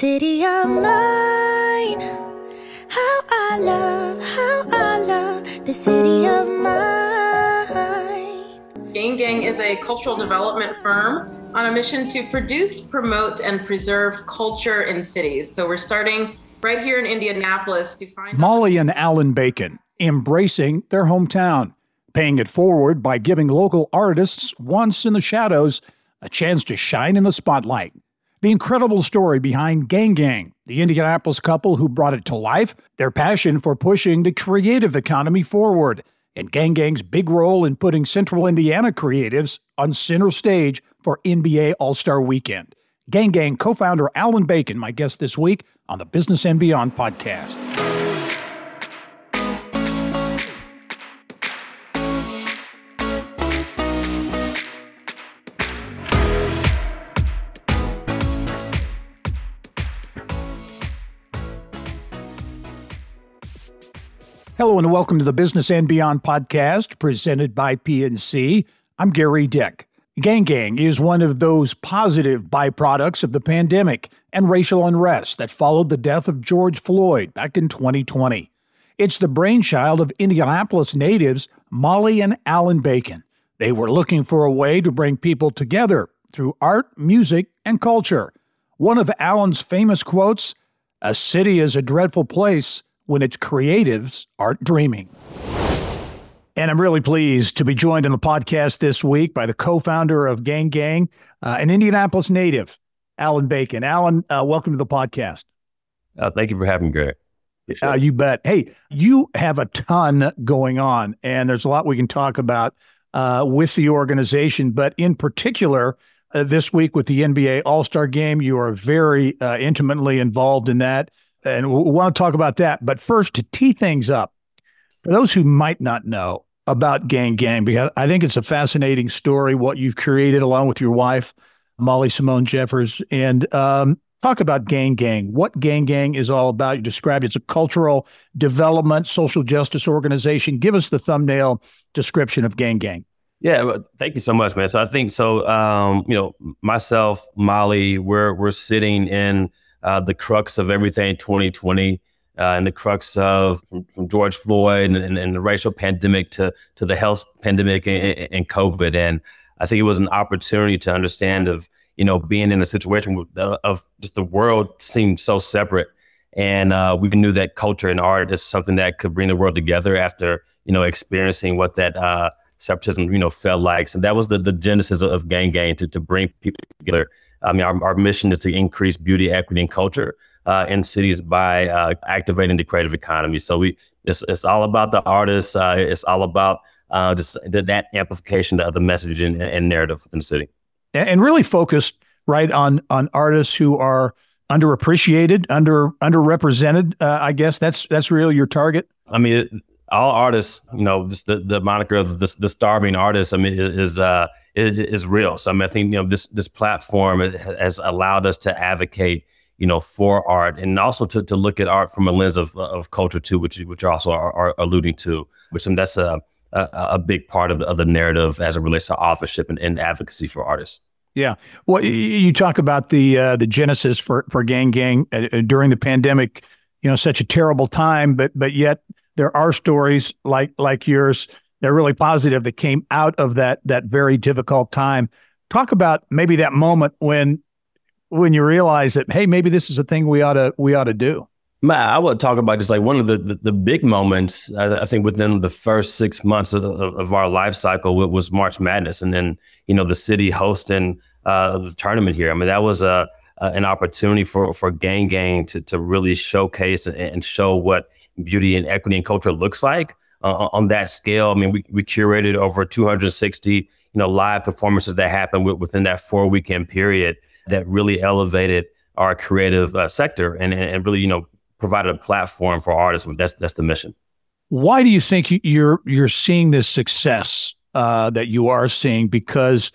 City of mine, how I love, how I love the city of mine. Gang Gang is a cultural development firm on a mission to produce, promote, and preserve culture in cities. So we're starting right here in Indianapolis to find Mali and Alan Bacon embracing their hometown, paying it forward by giving local artists once in the shadows a chance to shine in the spotlight. The incredible story behind Gang Gang, the Indianapolis couple who brought it to life, their passion for pushing the creative economy forward, and Gang Gang's big role in putting Central Indiana creatives on center stage for NBA All Star Weekend. Gang Gang co founder Alan Bacon, my guest this week on the Business and Beyond podcast. Hello and welcome to the Business and Beyond podcast presented by PNC. I'm Gerry Dick. Gang Gang is one of those positive byproducts of the pandemic and racial unrest that followed the death of George Floyd back in 2020. It's the brainchild of Indianapolis natives Mali and Alan Bacon. They were looking for a way to bring people together through art, music, and culture. One of Alan's famous quotes A city is a dreadful place when its creatives aren't dreaming. And I'm really pleased to be joined in the podcast this week by the co founder of Gang Gang, uh, an Indianapolis native, Alan Bacon. Alan, uh, welcome to the podcast. Uh, thank you for having me, Greg. Uh, you bet. Hey, you have a ton going on, and there's a lot we can talk about uh, with the organization, but in particular, uh, this week with the NBA All Star game, you are very intimately involved in that and we want to talk about that. But first, to tee things up, for those who might not know about Gang Gang, because I think it's a fascinating story, what you've created along with your wife, Mali Simone Jeffers, and um, talk about Gang Gang. What Gang Gang is all about? You described it's a cultural development, social justice organization. Give us the thumbnail description of Gang Gang. Yeah, well, thank you so much, man. So I think so. Um, you know, myself, Mali, we're we're sitting in uh, the crux of everything 2020 uh, and the crux of from, from George Floyd and, and, and, the racial pandemic to to the health pandemic and, and, COVID. And I think it was an opportunity to understand of you know being in a situation uh, of just the world seemed so separate, and uh, we knew that culture and art is something that could bring the world together after you know experiencing what that uh, separatism you know felt like. So that was the the genesis of Gang Gang to to bring people together I mean, our, our mission is to increase beauty, equity, and culture uh, in cities by uh, activating the creative economy. So we, it's, it's all about the artists. Uh, it's all about uh, just the, that amplification of the message and, and narrative in the city. And really focused right on on artists who are underappreciated, under underrepresented. Uh, I guess that's that's really your target. I mean, all artists, you know, just the, the moniker of the, the starving artist. I mean, is uh, is, is real. So I, mean, I think you know this this platform has allowed us to advocate, you know, for art and also to, to look at art from a lens of, of culture too, which which you also are, are alluding to, which I mean, that's a, a, a big part of the, of the narrative as it relates to authorship and, and advocacy for artists. Yeah. Well, you talk about the uh, the genesis for for Gang Gang uh, uh, during the pandemic. You know, such a terrible time, but but yet there are stories like like yours they're really positive that came out of that that very difficult time. Talk about maybe that moment when when you realize that hey, maybe this is a thing we ought to we ought to do. I would talk about just like one of the the, the big moments. I, think within the first six months of, of, our life cycle was March Madness, and then you know the city hosting uh, the tournament here. I mean that was a an opportunity for for Gang Gang to to really showcase and show what beauty and equity and culture looks like uh, on that scale. I mean, we, we curated over 260, you know, live performances that happened within that four weekend period that really elevated our creative uh, sector and, and really, you know, provided a platform for artists. That's that's the mission. Why do you think you're you're seeing this success uh, that you are seeing? Because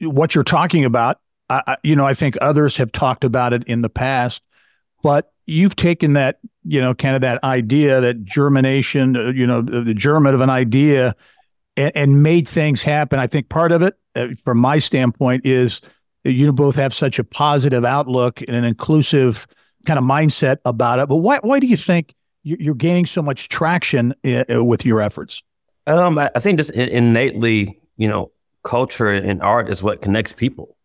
what you're talking about, I, you know, I think others have talked about it in the past, but you've taken that, you know, kind of that idea, that germination, uh, you know, the germ of an idea and, and, made things happen. I think part of it, uh, from my standpoint, is You both have such a positive outlook and an inclusive kind of mindset about it. But why why do you think you're gaining so much traction uh, with your efforts? Um, I think just innately, you know, culture and art is what connects people.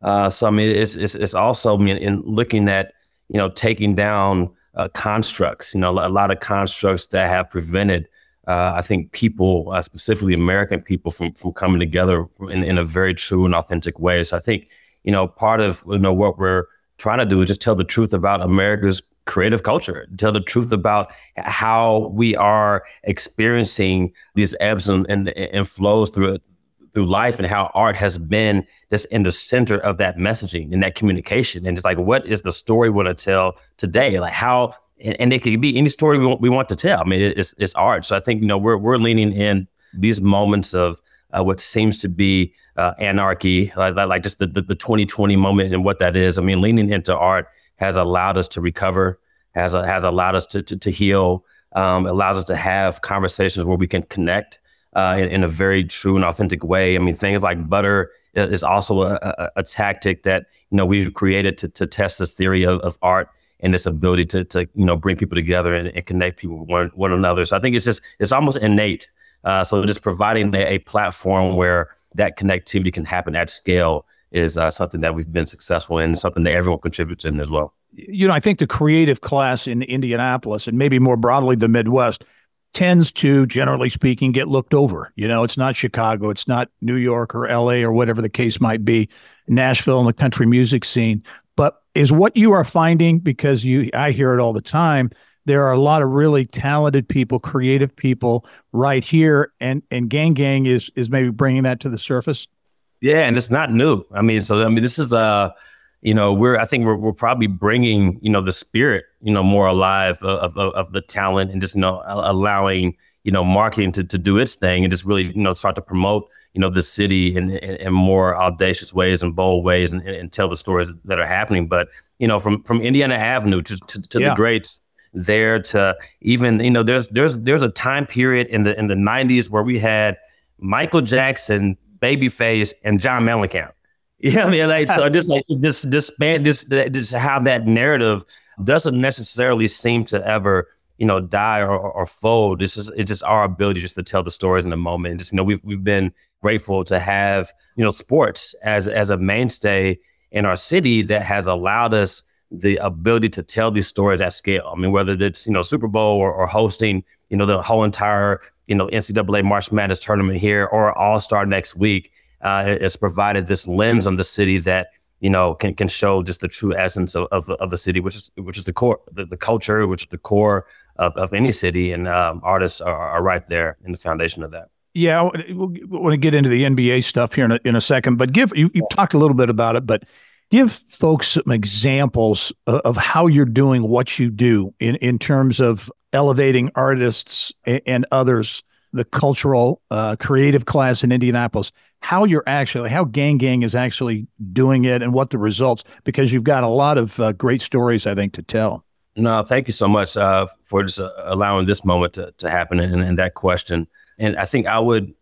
Uh, so I mean, it's it's, it's also I mean, in looking at you know taking down uh, constructs. You know, a lot of constructs that have prevented. Uh, I think people, uh, specifically American people, from from coming together in, in a very true and authentic way. So I think you know part of you know what we're trying to do is just tell the truth about America's creative culture, tell the truth about how we are experiencing these ebbs and, and, and flows through through life and how art has been just in the center of that messaging and that communication. And it's like, what is the story we want to tell today? Like how, and, and it could be any story we want, we want to tell. I mean, it's, it's art. So I think, you know, we're, we're leaning in these moments of uh, what seems to be uh, anarchy, like, like just the, the, the 2020 moment and what that is. I mean, leaning into art has allowed us to recover, has, has allowed us to, to, to heal, um, allows us to have conversations where we can connect uh, in, in, a very true and authentic way. I mean, things like butter is also a, a, a tactic that you know we created to, to test this theory of, of art and this ability to, to you know bring people together and, and connect people with one, one another. So I think it's just it's almost innate. Uh, so just providing a, a, platform where that connectivity can happen at scale is uh, something that we've been successful in, something that everyone contributes in as well. You know, I think the creative class in Indianapolis and maybe more broadly the Midwest tends to, generally speaking, get looked over. You know, it's not Chicago, it's not New York or LA or whatever the case might be, Nashville and the country music scene. But is what you are finding, because you I hear it all the time, there are a lot of really talented people, creative people right here, and and Gang Gang is is maybe bringing that to the surface. Yeah, and it's not new. I mean, so I mean, this is a uh, you know, we're I think we're, we're probably bringing you know the spirit you know more alive of, of, of the talent and just you know allowing you know marketing to, to do its thing and just really you know start to promote you know the city in, in, in more audacious ways and bold ways and, and, tell the stories that are happening. But you know from from Indiana Avenue to to, to yeah. the greats there to even you know there's there's there's a time period in the in the 90s where we had Michael Jackson, Babyface, and John Mellencamp. Yeah, I mean, like so, just like this, this band, this, just how that narrative doesn't necessarily seem to ever, you know, die or, or fold. This is it's just our ability just to tell the stories in the moment. And just you know, we've we've been grateful to have you know sports as as a mainstay in our city that has allowed us the ability to tell these stories at scale. I mean, whether it's you know Super Bowl or, or hosting you know the whole entire you know NCAA March Madness tournament here or All Star next week uh, it's provided this lens on the city that you know can can show just the true essence of of, of the city, which is which is the core, the, the culture, which is the core of, of any city, and um, artists are, are right there in the foundation of that. Yeah, we'll, want to get into the NBA stuff here in a, in a second, but give you, you talked a little bit about it, but give folks some examples of, how you're doing what you do in, in terms of elevating artists and others, the cultural, uh, creative class in Indianapolis how you're actually how Gang Gang is actually doing it and what the results because you've got a lot of uh, great stories I think to tell. No, thank you so much uh, for just uh, allowing this moment to, to happen and, and, that question. And I think I would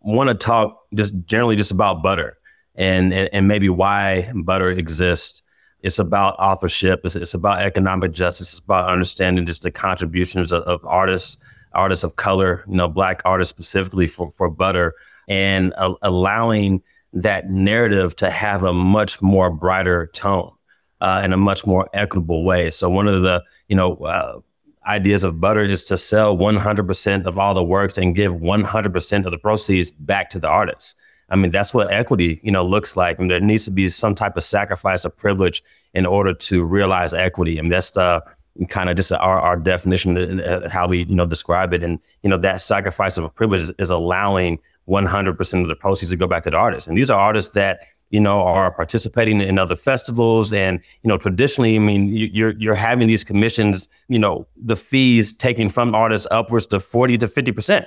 want to talk just generally just about butter and, and, and maybe why butter exists. It's about authorship. It's, it's, about economic justice. It's about understanding just the contributions of, of artists, artists of color, you know, black artists specifically for, for butter and allowing that narrative to have a much more brighter tone uh, in a much more equitable way. So one of the you know uh, ideas of butter is to sell 100% of all the works and give 100% of the proceeds back to the artists. I mean, that's what equity, you know, looks like. I mean, there needs to be some type of sacrifice of privilege in order to realize equity. I mean, that's the kind of just our, our definition, of how we, you know, describe it. And, you know, that sacrifice of a privilege is, is allowing 100% of the proceeds to go back to the artists. And these are artists that, you know, are participating in other festivals. And, you know, traditionally, I mean, you're, you're having these commissions, you know, the fees taken from artists upwards to 40 to 50%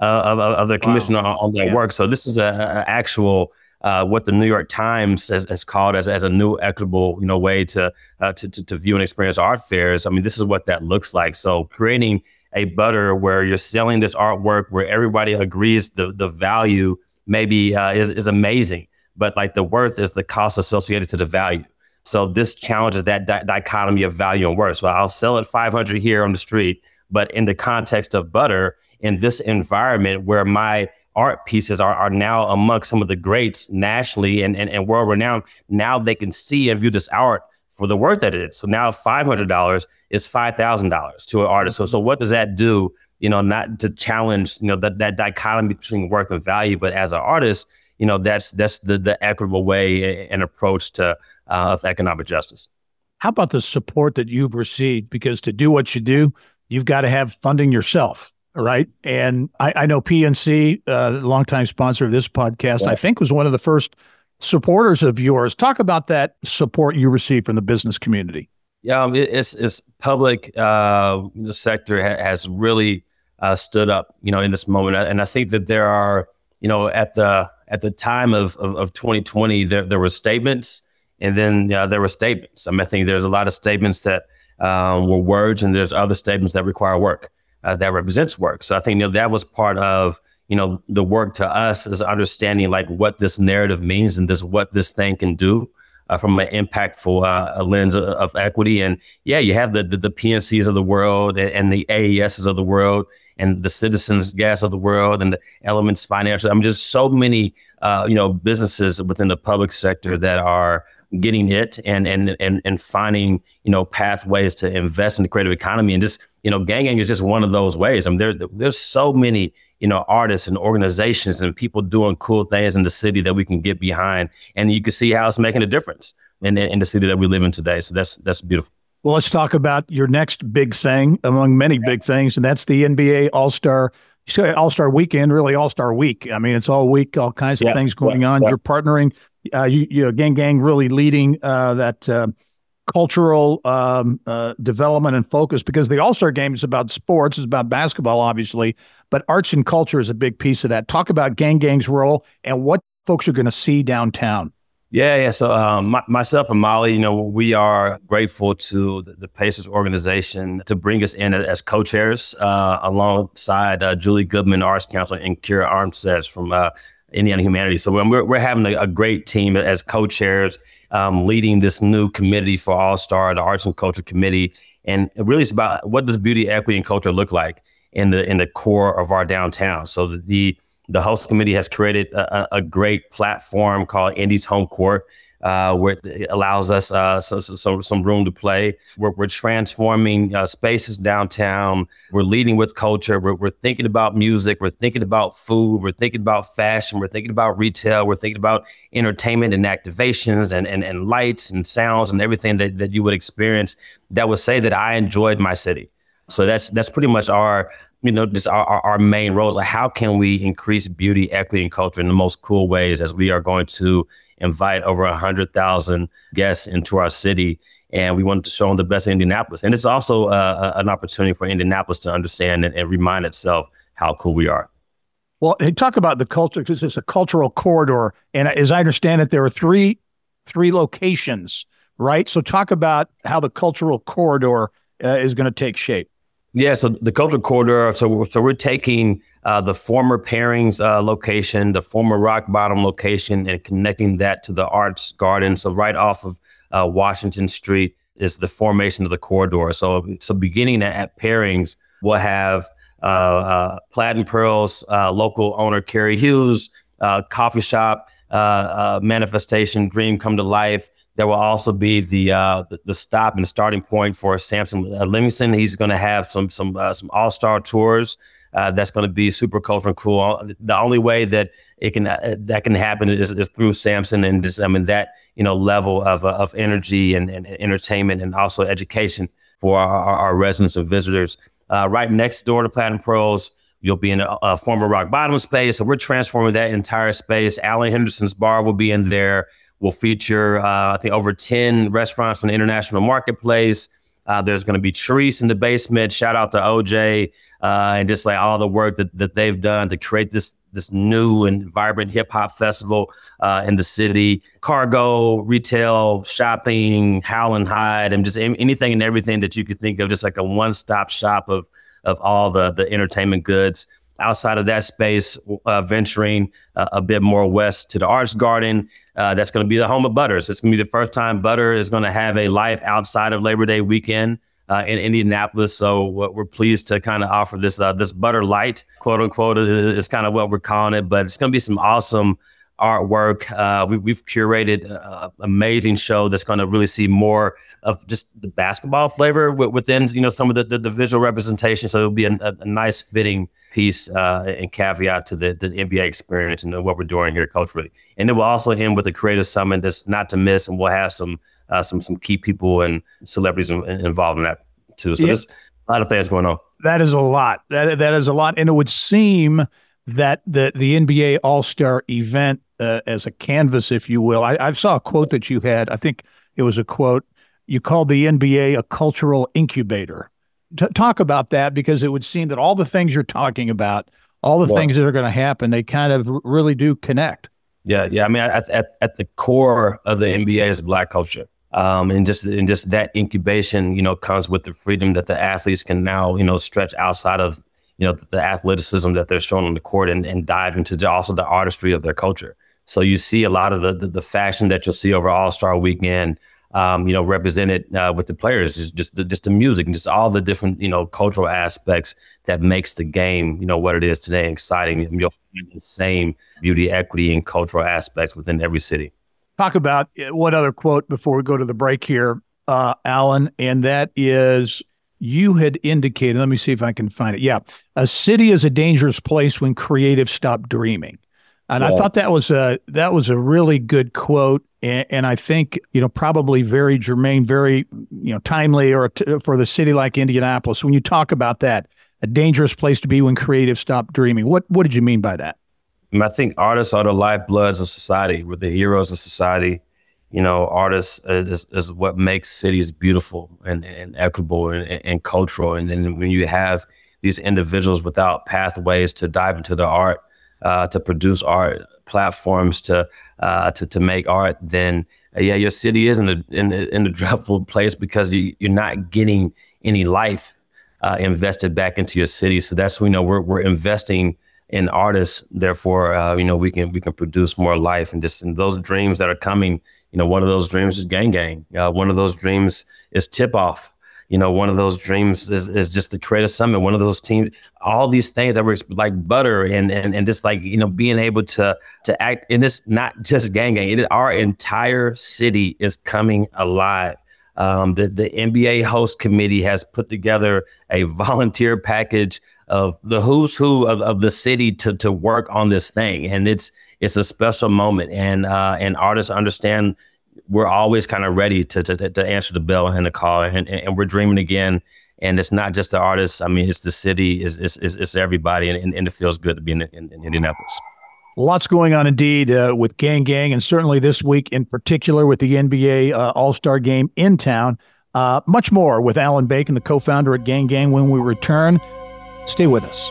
uh, of, of their commission wow. on, on, their yeah. work. So this is a, a actual, uh, what the New York Times has, has called as, as a new equitable, you know, way to, uh, to, to, to view and experience art fairs. I mean, this is what that looks like. So creating a butter where you're selling this artwork where everybody agrees the, the value maybe uh, is, is amazing. but like the worth is the cost associated to the value. So this challenges that di- dichotomy of value and worth. So I'll sell it 500 here on the street, but in the context of butter, in this environment where my art pieces are, are now among some of the greats nationally and, and, and world renowned, now they can see and view this art for the worth that it is. So now $500 is $5,000 to an artist. So, so what does that do? You know, not to challenge, you know, that, that dichotomy between worth and value, but as an artist, you know, that's, that's the, the equitable way and approach to uh, of economic justice. How about the support that you've received? Because to do what you do, you've got to have funding yourself right? And I, I know PNC, uh, longtime sponsor of this podcast, yeah. I think was one of the first supporters of yours. Talk about that support you received from the business community. Yeah, um, it's it's public. Uh, the sector ha- has really uh, stood up, you know, in this moment, and I think that there are, you know, at the at the time of of, of 2020, there there were statements, and then uh, there were statements. I mean, I think there's a lot of statements that um, were words, and there's other statements that require work uh, that represents work. So I think you know that was part of you know the work to us is understanding like what this narrative means and this what this thing can do uh, from an impactful uh, lens of, of, equity. And yeah, you have the, the, the PNCs of the world and, and, the AESs of the world and the Citizens Gas of the world and the Elements Financial. I mean, just so many uh, you know businesses within the public sector that are getting it and and and and finding you know pathways to invest in the creative economy and just you know gang gang is just one of those ways i mean there there's so many you know artists and organizations and people doing cool things in the city that we can get behind and you can see how it's making a difference in, in the city that we live in today so that's that's beautiful well let's talk about your next big thing among many big things and that's the nba all-star All Star Weekend, really All Star Week. I mean, it's all week, all kinds of yeah, things going yeah, on. Yeah. You're partnering uh, you, you know, Gang Gang really leading uh, that uh, cultural um, uh, development and focus because the All Star Game is about sports, it's about basketball, obviously, but arts and culture is a big piece of that. Talk about Gang Gang's role and what folks are going to see downtown. Yeah, yeah. So um, my, myself and Mali, you know, we are grateful to the, the Pacers organization to bring us in as co-chairs uh, alongside uh, Julie Goodman, Arts Council, and Keira Amstutz from uh, Indiana Humanities. So we're, we're having a, a great team as co-chairs, um, leading this new committee for All Star, the Arts and Culture Committee, and really it's about what does beauty, equity, and culture look like in the in the core of our downtown. So the the host committee has created a, a great platform called Indy's Home Court uh, where it allows us uh, some, some, some room to play. We're, we're transforming uh, spaces downtown. We're leading with culture. We're, we're thinking about music. We're thinking about food. We're thinking about fashion. We're thinking about retail. We're thinking about entertainment and activations and, and, and lights and sounds and everything that, that you would experience that would say that I enjoyed my city. So that's that's pretty much our you know just our, our, our main role. Like how can we increase beauty, equity, and culture in the most cool ways as we are going to invite over 100,000 guests into our city. And we wanted to show them the best of Indianapolis. And it's also uh, an opportunity for Indianapolis to understand and, and remind itself how cool we are. Well, talk about the culture because it's a cultural corridor, and as I understand it, there are three three locations, right? So, talk about how the cultural corridor uh, is going to take shape. Yeah, so the cultural corridor. So, so we're taking uh, the former pairings uh, location, the former rock bottom location, and connecting that to the arts garden. So right off of uh, Washington Street is the formation of the corridor. So so beginning at, pairings, we'll have uh, uh, Plaid and Pearls uh, local owner Carrie Hughes coffee shop manifestation dream come to life. There will also be the, the, the stop and starting point for Sampson Levingston. He's going to have some some some all star tours uh, that's going to be super cultural and cool. The only way that it can uh, that can happen is, is, through Sampson and just I mean that you know level of uh, of energy and, and, entertainment and also education for our, our residents and visitors. Uh, right next door to Platinum Pearls, you'll be in a, a, former rock bottom space. So we're transforming that entire space. Alan Henderson's bar will be in there. We'll feature uh, I think over ten restaurants from the international marketplace. Uh, there's going to be Charisse in the basement. Shout out to OJ uh, and just like all the work that, that they've done to create this this new and vibrant hip hop festival uh, in the city. Cargo, retail, shopping, Howland Hide, and just anything and everything that you could think of, just like a one stop shop of of all the the entertainment goods. Outside of that space, uh, venturing uh, a bit more west to the Arts Garden, Uh, that's going to be the home of Butters. It's going to be the first time Butter is going to have a life outside of Labor Day weekend uh, in Indianapolis. So we're pleased to kind of offer this uh, this Butter Light, quote unquote, is kind of what we're calling it. But it's going to be some awesome artwork. Uh, we, have curated an amazing show that's going to really see more of just the basketball flavor within you know some of the, the, the visual representation. So it'll be a, a nice fitting piece uh, and caveat to the, the NBA experience and what we're doing here culturally. And then we'll also end with a creative summit that's not to miss, and we'll have some uh, some some key people and celebrities in, involved in that too. So yeah. there's a lot of things going on. That is a lot. That that is a lot, and it would seem that the the NBA All Star event uh, as a canvas, if you will. I, I saw a quote that you had. I think it was a quote. You called the NBA a cultural incubator. T- talk about that because it would seem that all the things you're talking about, all the well, things that are going to happen, they kind of really do connect. Yeah, yeah. I mean, at, at, at the core of the NBA is black culture. Um, and just and just that incubation, you know, comes with the freedom that the athletes can now, you know, stretch outside of, you know, the, the athleticism that they're showing on the court and, and dive into the, also the artistry of their culture. So you see a lot of the the, the fashion that you'll see over All Star Weekend, um, you know, represented uh, with the players, just just the, just the music and just all the different you know cultural aspects that makes the game you know what it is today exciting. You'll find the same beauty, equity, and cultural aspects within every city. Talk about uh, one other quote before we go to the break here, uh, Alan, and that is you had indicated. Let me see if I can find it. Yeah, a city is a dangerous place when creatives stop dreaming. And yeah. I thought that was a that was a really good quote, and, and, I think you know probably very germane, very you know timely, or t- for the city like Indianapolis. When you talk about that, a dangerous place to be when creatives stop dreaming. What what did you mean by that? I think artists are the lifebloods of society. We're the heroes of society. You know, artists uh, is, is what makes cities beautiful and, and equitable and, and cultural. And then when you have these individuals without pathways to dive into the art uh, to produce art, platforms to uh, to to make art, then uh, yeah, your city is in a in, in a dreadful place because you, you're not getting any life uh, invested back into your city. So that's we know we're we're investing in artists. Therefore, uh, you know we can we can produce more life and just and those dreams that are coming. You know, one of those dreams is Gang Gang. Uh, one of those dreams is Tip Off you know, one of those dreams is, is just to create a summit, one of those teams, all these things that were like butter and, and, and just like, you know, being able to, to act in this, not just gang gang, it, our entire city is coming alive. Um, the, the NBA host committee has put together a volunteer package of the who's who of, of the city to, to work on this thing. And it's, it's a special moment and, uh, and artists understand we're always kind of ready to, to, to answer the bell and the call, and, and, we're dreaming again. And it's not just the artists. I mean, it's the city, it's, it's, it's everybody, and, and, it feels good to be in, in, in Indianapolis. Lots going on indeed uh, with Gang Gang, and certainly this week in particular with the NBA uh, All Star game in town. Uh, much more with Alan Bacon, the co founder at Gang Gang, when we return. Stay with us.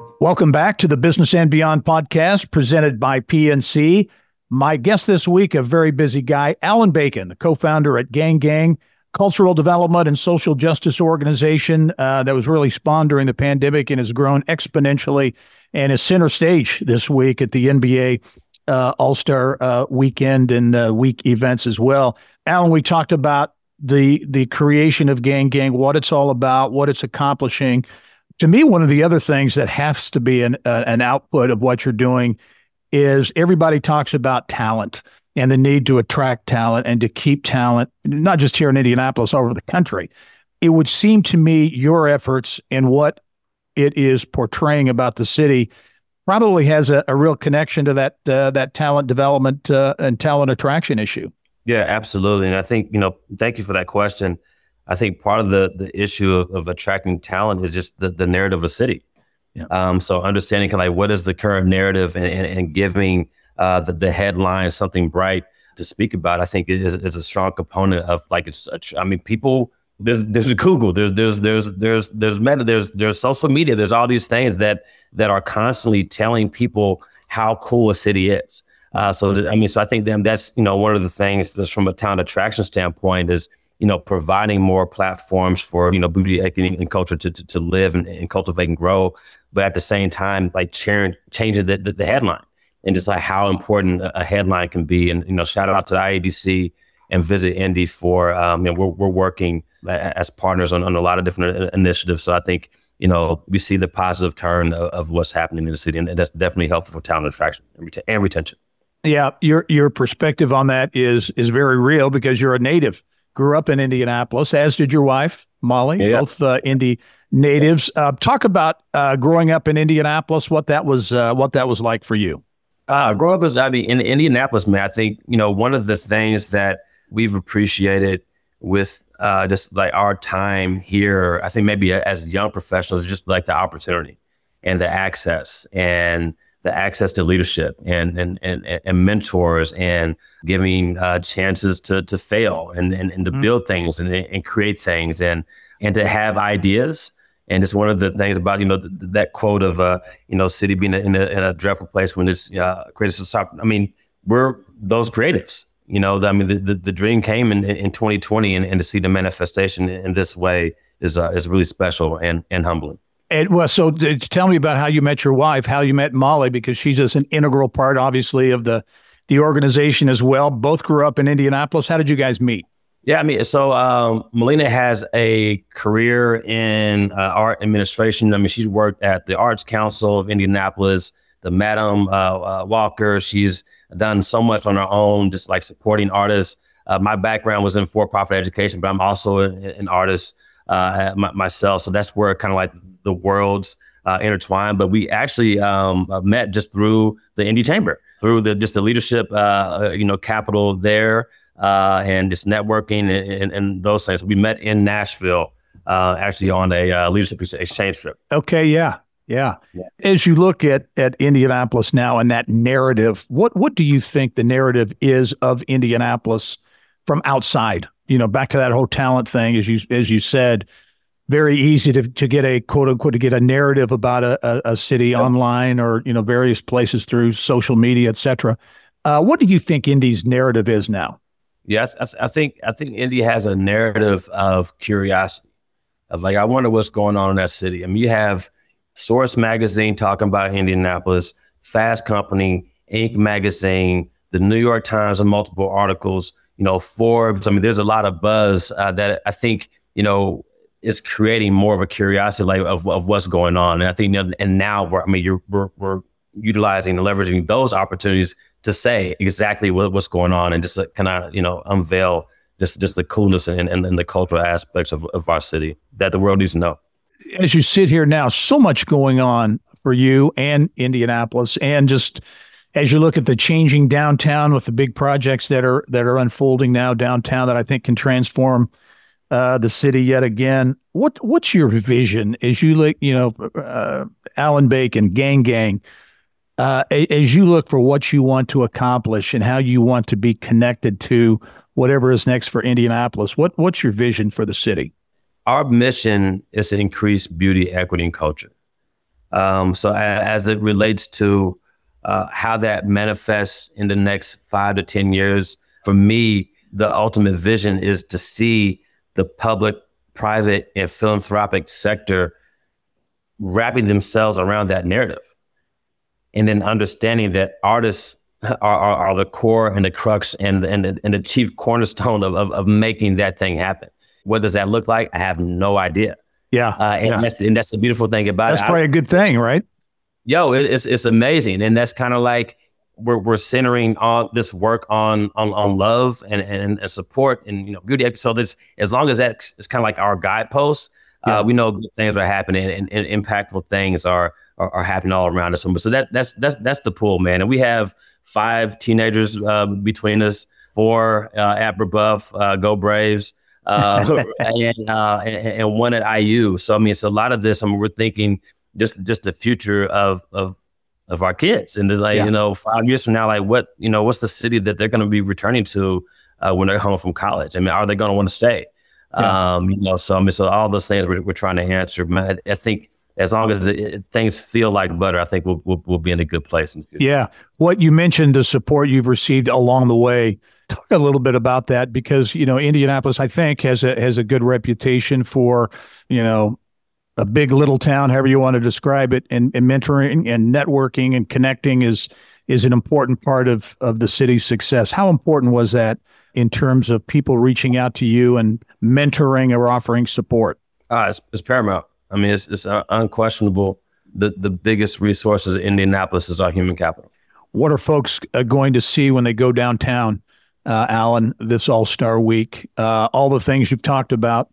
Welcome back to the Business and Beyond podcast presented by PNC. My guest this week, a very busy guy, Alan Bacon, the co founder at Gang Gang, cultural development and social justice organization uh, that was really spawned during the pandemic and has grown exponentially and is center stage this week at the NBA uh, All Star uh, weekend and uh, week events as well. Alan, we talked about the the creation of Gang Gang, what it's all about, what it's accomplishing to me, one of the other things that has to be an, uh, an output of what you're doing is everybody talks about talent and the need to attract talent and to keep talent, not just here in Indianapolis, all over the country. It would seem to me your efforts and what it is portraying about the city probably has a, a real connection to that uh, that talent development uh, and talent attraction issue. Yeah, absolutely. And I think you know, thank you for that question. I think part of the the issue of, of attracting talent is just the, the narrative of a city. Yeah. Um, so understanding kind of like what is the current narrative and, and, and giving uh, the, the headline something bright to speak about, I think is, is a strong component of like it's. Such, I mean, people there's there's Google, there's there's there's there's there's meta, there's there's social media, there's all these things that that are constantly telling people how cool a city is. Uh, so I mean, so I think them that's you know one of the things that's from a town attraction standpoint is you know providing more platforms for you know beauty equity and culture to to, to live and, and, cultivate and grow, but at the same time like changing changing the, the, the headline and just like how important a headline can be. And you know, shout out to the IADC and Visit Indy for um, you know we're we're working as partners on, on a lot of different initiatives. So I think you know we see the positive turn of, of what's happening in the city, and that's definitely helpful for talent attraction and, ret- and retention. Yeah, your your perspective on that is is very real because you're a native. Grew up in Indianapolis, as did your wife Mali, both uh, Indy natives. Uh, talk about uh, growing up in Indianapolis. What that was, uh, what that was like for you. Uh, growing up as I mean in Indianapolis, man. I think you know one of the things that we've appreciated with uh, just like our time here, I think maybe as young professionals, just like the opportunity and the access and the access to leadership and and and, and mentors and giving uh, chances to to fail and and, and to mm-hmm. build things and, and create things and and to have ideas. And it's one of the things about you know th- that quote of uh you know city being in a, in a dreadful place when it's uh, creators stop. I mean, we're those creatives you know, I mean, the, the, the dream came in, in 2020 and, and to see the manifestation in this way is, uh, is really special and, and humbling. And well, so tell me about how you met your wife, how you met Mali, because she's just an integral part, obviously, of the the organization as well. Both grew up in Indianapolis. How did you guys meet? Yeah, I mean, so um, Melina has a career in uh, art administration. I mean, she's worked at the Arts Council of Indianapolis, the Madam uh, uh, Walker. She's done so much on her own, just like supporting artists. Uh, my background was in for-profit education, but I'm also an, an artist uh, myself. So that's where kind of like the worlds uh, intertwined. But we actually um, uh, met just through the Indy Chamber, through the just the leadership, uh, uh, you know, capital there, and just networking and, and, and, those things. We met in Nashville, actually on a leadership exchange trip. Okay, yeah. Yeah. yeah. As you look at at Indianapolis now and that narrative, what what do you think the narrative is of Indianapolis from outside? You know, back to that whole talent thing, as you as you said, very easy to to get a quote unquote to get a narrative about a, a, a city yeah. online or you know various places through social media, etc. Uh, what do you think Indy's narrative is now? Yeah, I, I think I think Indy has a narrative of curiosity. Of like, I wonder what's going on in that city. I mean, you have Source Magazine talking about Indianapolis, Fast Company, Inc. Magazine, the New York Times, and multiple articles. You know, Forbes. I mean, there's a lot of buzz uh, that I think you know is creating more of a curiosity like, of of what's going on. And I think, and now we're, I mean, you're we're, we're utilizing and leveraging those opportunities to say exactly what, what's going on and just kind of you know unveil just just the coolness and, and, and the cultural aspects of, of our city that the world needs to know as you sit here now, so much going on for you and Indianapolis, and just as you look at the changing downtown with the big projects that are that are unfolding now downtown that I think can transform uh, the city yet again. What what's your vision as you look? You know, uh, Alan Bacon, Gang Gang. Uh, as you look for what you want to accomplish and how you want to be connected to whatever is next for Indianapolis, what what's your vision for the city? our mission is to increase beauty, equity, and culture. Um, so as it relates to uh, how that manifests in the next five to 10 years, for me, the ultimate vision is to see the public, private, and philanthropic sector wrapping themselves around that narrative. And then understanding that artists are, are, are the core and the crux and, and, and the chief cornerstone of, of, of making that thing happen. What does that look like? I have no idea. Yeah, uh, and yeah. that's and that's the beautiful thing about that's it. That's probably I, a good thing, right? Yo, it, it's it's amazing, and that's kind of like we're we're centering on this work on on on love and and, and support and you know beauty. So this as long as that's it's kind of like our guideposts. Uh, yeah. Uh, we know good things are happening and, and, impactful things are are, are happening all around us. So that that's that's that's the pool, man. And we have five teenagers uh, between us, four uh, at Brebeuf, uh, go Braves, uh, and, uh, and, and one at IU. So I mean, it's a lot of this. I mean, we're thinking just just the future of of of our kids, and there's like yeah. you know, five years from now, like what you know, what's the city that they're going to be returning to uh, when they're home from college? I mean, are they going to want to stay? Yeah. Um, you know, so I mean, so all those things we're, we're trying to answer. I, I think as long as it, things feel like butter, I think we'll, we'll, we'll be in a good place in the future. Yeah, what you mentioned, the support you've received along the way. Talk a little bit about that because you know Indianapolis, I think, has a has a good reputation for you know a big little town, however you want to describe it, and, and mentoring and networking and connecting is is an important part of of the city's success. How important was that in terms of people reaching out to you and mentoring or offering support? Uh, it's, it's paramount. I mean, it's, it's unquestionable. The the biggest resources in Indianapolis is our human capital. What are folks uh, going to see when they go downtown, uh, Alan, this All Star Week? Uh, all the things you've talked about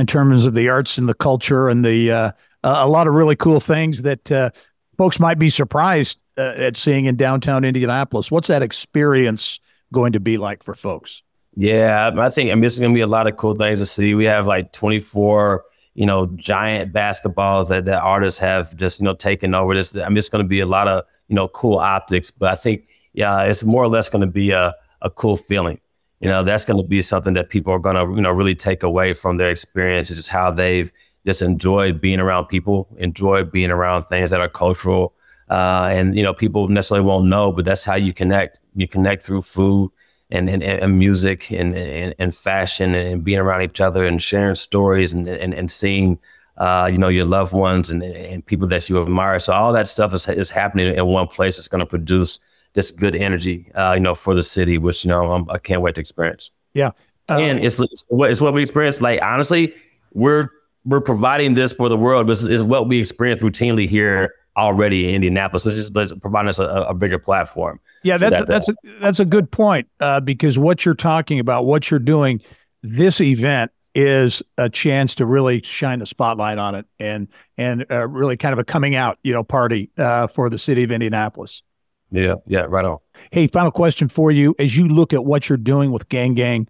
in terms of the arts and the culture and the uh, a lot of really cool things that uh, folks might be surprised uh, at seeing in downtown Indianapolis. What's that experience going to be like for folks? Yeah, I think I mean, there's going to be a lot of cool things to see. We have like 24, you know, giant basketballs that, that artists have just, you know, taken over this. I mean, it's going to be a lot of, you know, cool optics, but I think, yeah, it's more or less going to be a, a cool feeling. You know, that's going to be something that people are going to, you know, really take away from their experience, just how they've just enjoyed being around people, enjoyed being around things that are cultural. Uh, and, you know, people necessarily won't know, but that's how you connect. You connect through food and, and, and music and, and, and fashion and being around each other and sharing stories and, and, and seeing, uh, you know, your loved ones and, and people that you admire. So all that stuff is, is happening in one place. It's going to produce this good energy, uh, you know, for the city, which, you know, I'm, I can not wait to experience. Yeah. Uh, and it's, it's, what, it's what we experience. Like, honestly, we're, we're providing this for the world, but it's, it's what we experience routinely here already in Indianapolis. So it's just providing us a, a bigger platform. Yeah, that's that, that's a, that's a good point uh, because what you're talking about, what you're doing, this event is a chance to really shine the spotlight on it and and uh, really kind of a coming out, you know, party uh, for the city of Indianapolis. Yeah, yeah, right on. Hey, final question for you: as you look at what you're doing with Gang Gang,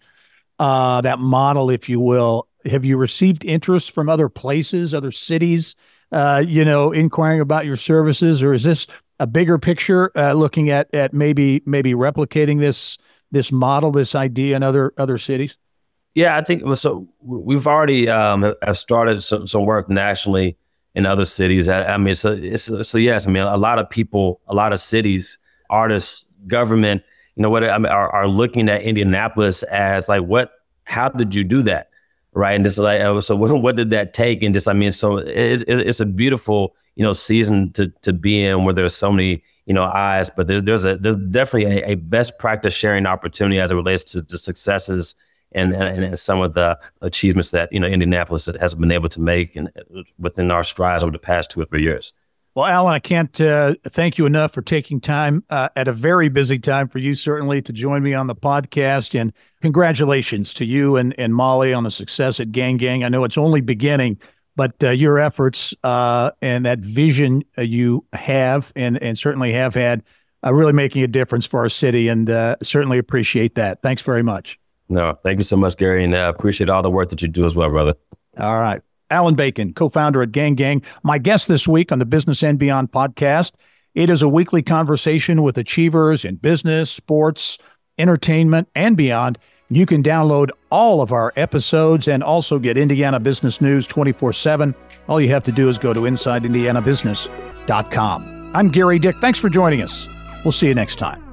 uh, that model, if you will, have you received interest from other places, other cities? Uh, you know, inquiring about your services, or is this a bigger picture, uh, looking at at maybe maybe replicating this this model, this idea in other other cities? Yeah, I think so. We've already um, have started some, some work nationally in other cities. I, I mean, so it's, so yes. I mean, a lot of people, a lot of cities, artists, government, you know, what I mean, are, are looking at Indianapolis as like, what? How did you do that? right? And just like, uh, so what, did that take? And just, I mean, so it's, it's a beautiful, you know, season to to be in where there's so many, you know, eyes. But there's there's a there's definitely a, a best practice sharing opportunity as it relates to the successes and, and, and some of the achievements that you know Indianapolis has been able to make and within our strides over the past two or three years. Well, Alan, I can't uh, thank you enough for taking time uh, at a very busy time for you, certainly, to join me on the podcast. And congratulations to you and, and Mali on the success at Gang Gang. I know it's only beginning, but uh, your efforts uh, and that vision uh, you have and, and certainly have had are really making a difference for our city. And uh, certainly appreciate that. Thanks very much. No, thank you so much, Gerry. And I appreciate all the work that you do as well, brother. All right. Alan Bacon, co founder at Gang Gang, my guest this week on the Business and Beyond podcast. It is a weekly conversation with achievers in business, sports, entertainment, and beyond. You can download all of our episodes and also get Indiana business news 24 7. All you have to do is go to InsideIndianaBusiness.com. I'm Gerry Dick. Thanks for joining us. We'll see you next time.